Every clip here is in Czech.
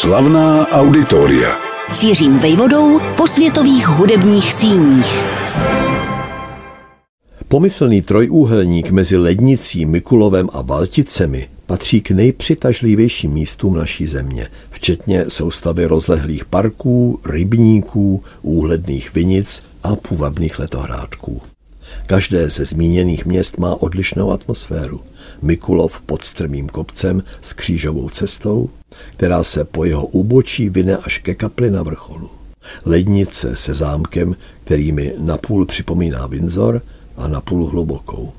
Slavná auditoria. Cířím vejvodou po světových hudebních síních. Pomyslný trojúhelník mezi Lednicí, Mikulovem a Valticemi patří k nejpřitažlivějším místům naší země, včetně soustavy rozlehlých parků, rybníků, úhledných vinic a půvabných letohrádků. Každé ze zmíněných měst má odlišnou atmosféru. Mikulov pod strmým kopcem s křížovou cestou, která se po jeho úbočí vyne až ke kapli na vrcholu. Lednice se zámkem, který mi napůl připomíná Windsor a napůl hlubokou.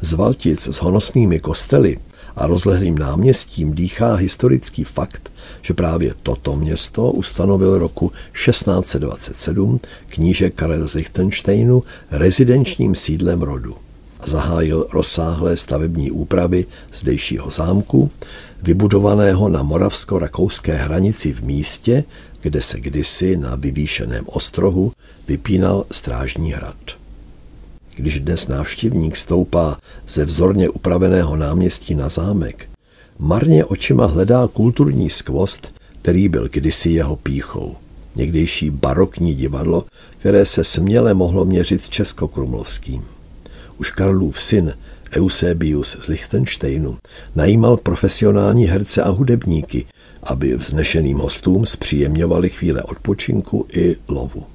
Z Valtic s honosnými kostely a rozlehlým náměstím dýchá historický fakt, že právě toto město ustanovil roku 1627 kníže Karel z Lichtensteinu rezidenčním sídlem rodu zahájil rozsáhlé stavební úpravy zdejšího zámku, vybudovaného na moravsko-rakouské hranici v místě, kde se kdysi na vyvýšeném ostrohu vypínal strážní hrad. Když dnes návštěvník stoupá ze vzorně upraveného náměstí na zámek, marně očima hledá kulturní skvost, který byl kdysi jeho píchou. Někdejší barokní divadlo, které se směle mohlo měřit s Českokrumlovským. Už Karlův syn Eusebius z Lichtensteinu najímal profesionální herce a hudebníky, aby vznešeným hostům zpříjemňovali chvíle odpočinku i lovu.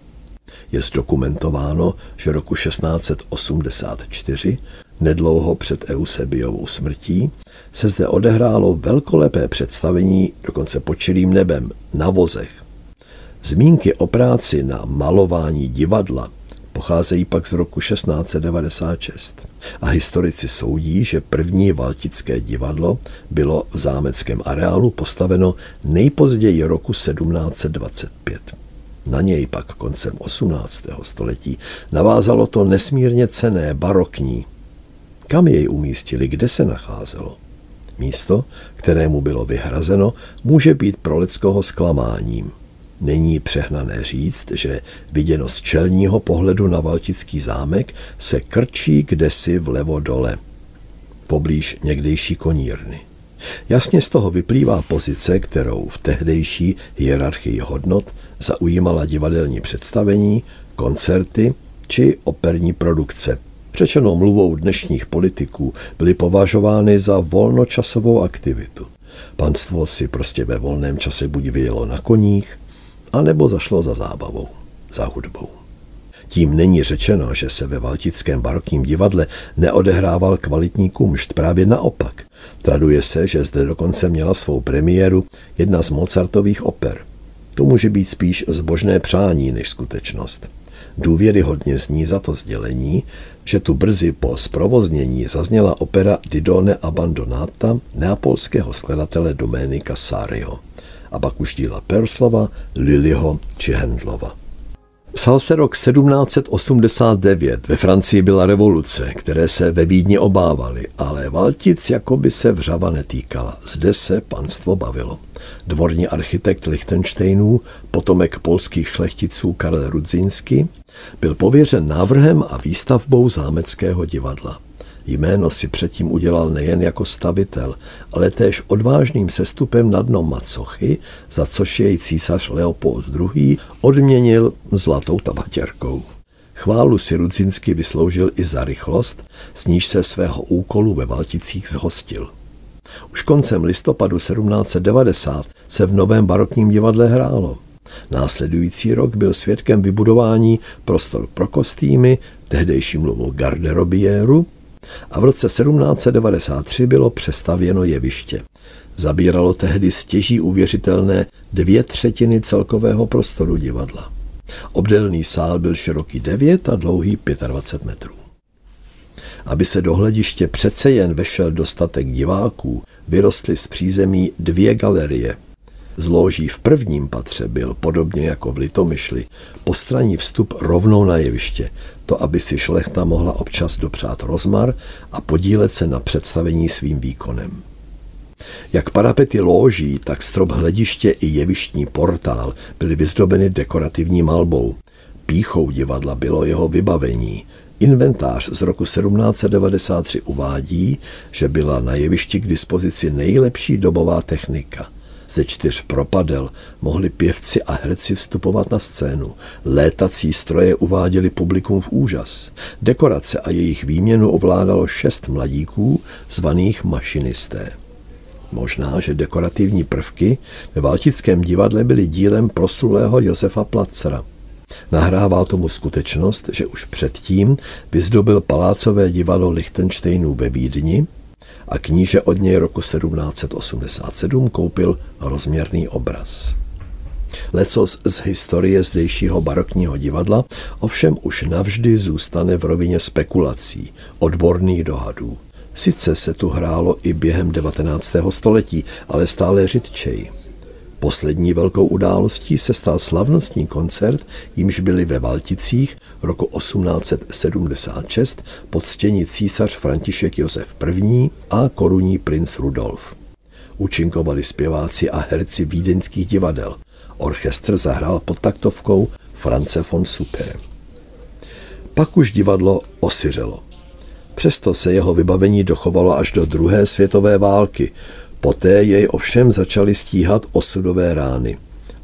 Je zdokumentováno, že roku 1684, nedlouho před Eusebiovou smrtí, se zde odehrálo velkolepé představení dokonce počilým nebem na vozech. Zmínky o práci na malování divadla pocházejí pak z roku 1696 a historici soudí, že první valtické divadlo bylo v zámeckém areálu postaveno nejpozději roku 1725. Na něj pak koncem 18. století navázalo to nesmírně cené barokní. Kam jej umístili, kde se nacházelo? Místo, kterému bylo vyhrazeno, může být pro lidského zklamáním. Není přehnané říct, že viděno z čelního pohledu na Valtický zámek se krčí kdesi vlevo dole, poblíž někdejší konírny. Jasně z toho vyplývá pozice, kterou v tehdejší hierarchii hodnot zaujímala divadelní představení, koncerty či operní produkce. Řečenou mluvou dnešních politiků byly považovány za volnočasovou aktivitu. Panstvo si prostě ve volném čase buď vyjelo na koních, anebo zašlo za zábavou, za hudbou. Tím není řečeno, že se ve Valtickém barokním divadle neodehrával kvalitní kumšt, právě naopak. Traduje se, že zde dokonce měla svou premiéru jedna z Mozartových oper. To může být spíš zbožné přání než skutečnost. Důvěry hodně zní za to sdělení, že tu brzy po zprovoznění zazněla opera Didone Abandonata neapolského skladatele Doménika Sario a pak už díla Perslova, Liliho či Hendlova. Psal se rok 1789, ve Francii byla revoluce, které se ve Vídni obávali, ale Valtic jako by se vřava netýkala. Zde se panstvo bavilo. Dvorní architekt Lichtensteinů, potomek polských šlechticů Karel Rudzinski, byl pověřen návrhem a výstavbou zámeckého divadla. Jméno si předtím udělal nejen jako stavitel, ale též odvážným sestupem na dno macochy, za což jej císař Leopold II. odměnil zlatou tabatěrkou. Chválu si Rudzinsky vysloužil i za rychlost, s níž se svého úkolu ve Valticích zhostil. Už koncem listopadu 1790 se v novém barokním divadle hrálo. Následující rok byl svědkem vybudování prostor pro kostýmy, tehdejší mluvou garderobiéru, a v roce 1793 bylo přestavěno jeviště. Zabíralo tehdy stěží uvěřitelné dvě třetiny celkového prostoru divadla. Obdelný sál byl široký 9 a dlouhý 25 metrů. Aby se do hlediště přece jen vešel dostatek diváků, vyrostly z přízemí dvě galerie – z loží v prvním patře byl, podobně jako v Litomyšli, postranní vstup rovnou na jeviště, to aby si šlechta mohla občas dopřát rozmar a podílet se na představení svým výkonem. Jak parapety lóží, tak strop hlediště i jevištní portál byly vyzdobeny dekorativní malbou. Píchou divadla bylo jeho vybavení. Inventář z roku 1793 uvádí, že byla na jevišti k dispozici nejlepší dobová technika – Ze čtyř propadel mohli pěvci a herci vstupovat na scénu. Létací stroje uváděli publikum v úžas. Dekorace a jejich výměnu ovládalo šest mladíků, zvaných mašinisté. Možná, že dekorativní prvky ve Valtickém divadle byly dílem proslulého Josefa Placera. Nahrává tomu skutečnost, že už předtím vyzdobil palácové divadlo Lichtensteinů ve Vídni a kníže od něj roku 1787 koupil rozměrný obraz. Lecos z historie zdejšího barokního divadla ovšem už navždy zůstane v rovině spekulací, odborných dohadů. Sice se tu hrálo i během 19. století, ale stále řidčej. Poslední velkou událostí se stal slavnostní koncert, jimž byli ve Valticích roku 1876 podstěni císař František Josef I. a korunní princ Rudolf. Učinkovali zpěváci a herci vídeňských divadel. Orchestr zahrál pod taktovkou France von Suppé. Pak už divadlo osiřelo. Přesto se jeho vybavení dochovalo až do druhé světové války. Poté jej ovšem začaly stíhat osudové rány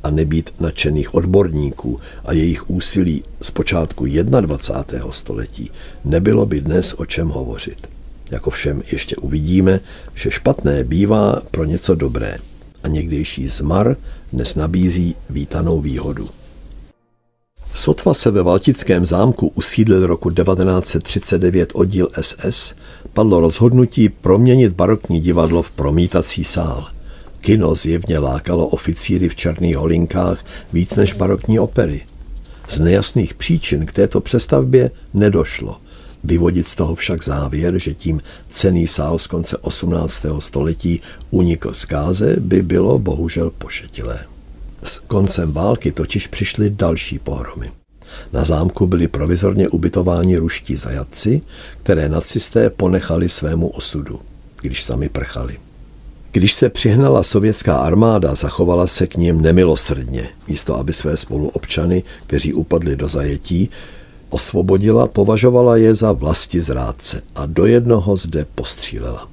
a nebýt nadšených odborníků a jejich úsilí z počátku 21. století nebylo by dnes o čem hovořit. Jako všem ještě uvidíme, že špatné bývá pro něco dobré a někdejší zmar dnes nabízí vítanou výhodu. Sotva se ve Valtickém zámku usídlil roku 1939 oddíl SS, padlo rozhodnutí proměnit barokní divadlo v promítací sál. Kino zjevně lákalo oficíry v černých holinkách víc než barokní opery. Z nejasných příčin k této přestavbě nedošlo. Vyvodit z toho však závěr, že tím cený sál z konce 18. století unikl zkáze, by bylo bohužel pošetilé. S koncem války totiž přišly další pohromy. Na zámku byli provizorně ubytováni ruští zajatci, které nacisté ponechali svému osudu, když sami prchali. Když se přihnala sovětská armáda, zachovala se k ním nemilosrdně. Místo, aby své spoluobčany, kteří upadli do zajetí, osvobodila, považovala je za vlasti zrádce a do jednoho zde postřílela.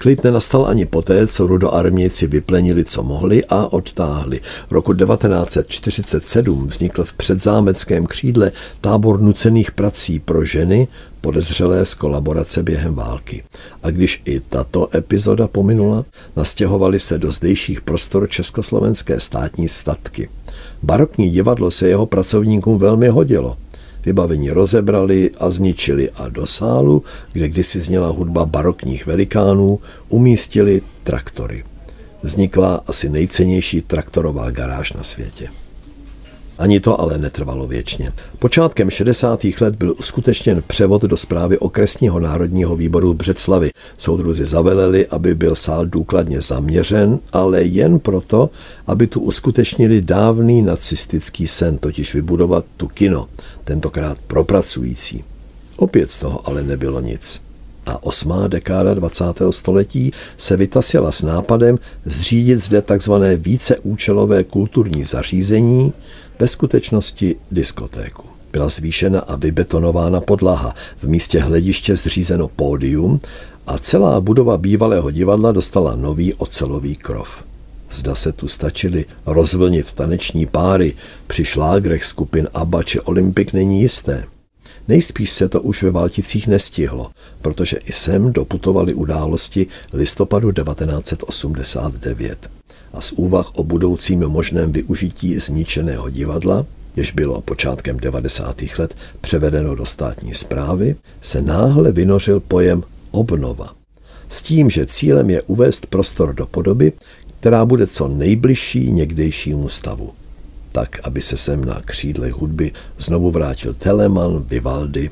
Klid nenastal ani poté, co rudoarmějci vyplenili, co mohli a odtáhli. V roku 1947 vznikl v předzámeckém křídle tábor nucených prací pro ženy podezřelé z kolaborace během války. A když i tato epizoda pominula, nastěhovali se do zdejších prostor československé státní statky. Barokní divadlo se jeho pracovníkům velmi hodilo – Vybavení rozebrali a zničili a do sálu, kde kdysi zněla hudba barokních velikánů, umístili traktory. Vznikla asi nejcennější traktorová garáž na světě. Ani to ale netrvalo věčně. Počátkem 60. let byl uskutečněn převod do zprávy okresního národního výboru v Břeclavi. Soudruzi zaveleli, aby byl sál důkladně zaměřen, ale jen proto, aby tu uskutečnili dávný nacistický sen, totiž vybudovat tu kino, tentokrát propracující. Opět z toho ale nebylo nic a osmá dekáda 20. století se vytasila s nápadem zřídit zde takzvané víceúčelové kulturní zařízení, ve skutečnosti diskotéku. Byla zvýšena a vybetonována podlaha, v místě hlediště zřízeno pódium a celá budova bývalého divadla dostala nový ocelový krov. Zda se tu stačili rozvlnit taneční páry při šlágrech skupin ABBA či Olympik není jisté. Nejspíš se to už ve Valticích nestihlo, protože i sem doputovali události listopadu 1989 a z úvah o budoucím možném využití zničeného divadla, jež bylo počátkem 90. let převedeno do státní zprávy, se náhle vynořil pojem obnova. S tím, že cílem je uvést prostor do podoby, která bude co nejbližší někdejšímu stavu. Tak, aby se sem na křídle hudby znovu vrátil Telemann, Vivaldi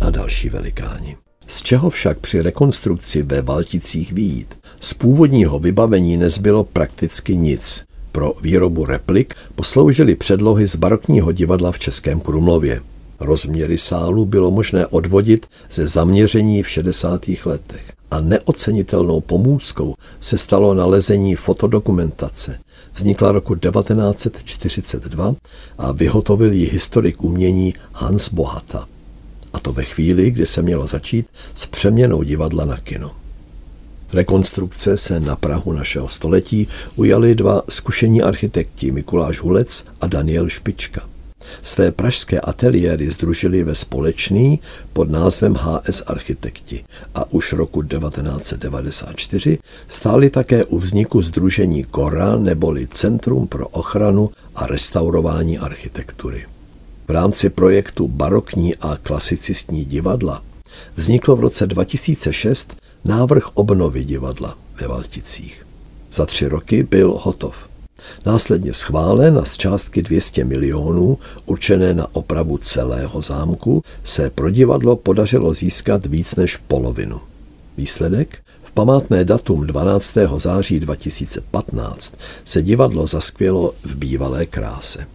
a další velikáni. Z čeho však při rekonstrukci ve Valticích výjít? Z původního vybavení nezbylo prakticky nic. Pro výrobu replik posloužily předlohy z barokního divadla v Českém Krumlově. Rozměry sálu bylo možné odvodit ze zaměření v 60. letech a neocenitelnou pomůckou se stalo nalezení fotodokumentace. Vznikla roku 1942 a vyhotovil ji historik umění Hans Bohata. A to ve chvíli, kdy se mělo začít s přeměnou divadla na kino. Rekonstrukce se na Prahu našeho století ujali dva zkušení architekti Mikuláš Hulec a Daniel Špička. Své pražské ateliéry združili ve společný pod názvem HS Architekti a už roku 1994 stáli také u vzniku združení KORA neboli Centrum pro ochranu a restaurování architektury. V rámci projektu Barokní a klasicistní divadla vzniklo v roce 2006 návrh obnovy divadla ve Valticích. Za tři roky byl hotov. Následně schválen a z částky 200 milionů určené na opravu celého zámku se pro divadlo podařilo získat víc než polovinu. Výsledek? V památné datum 12. září 2015 se divadlo zaskvělo v bývalé kráse.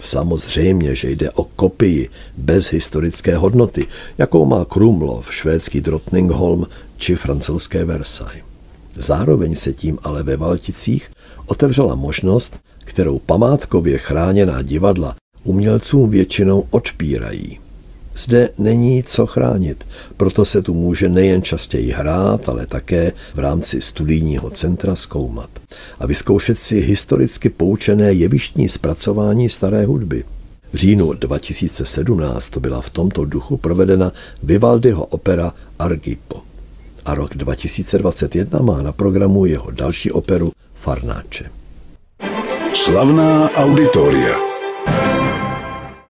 Samozřejmě, že jde o kopii bez historické hodnoty, jakou má Krumlov, švédský Drottningholm či francouzské Versailles. Zároveň se tím ale ve Valticích otevřela možnost, kterou památkově chráněná divadla umělcům většinou odpírají. Zde není co chránit, proto se tu může nejen častěji hrát, ale také v rámci studijního centra zkoumat a vyzkoušet si historicky poučené jevištní zpracování staré hudby. V říjnu 2017 to byla v tomto duchu provedena Vivaldiho opera Argipo. A rok 2021 má na programu jeho další operu Farnáče. Slavná auditoria.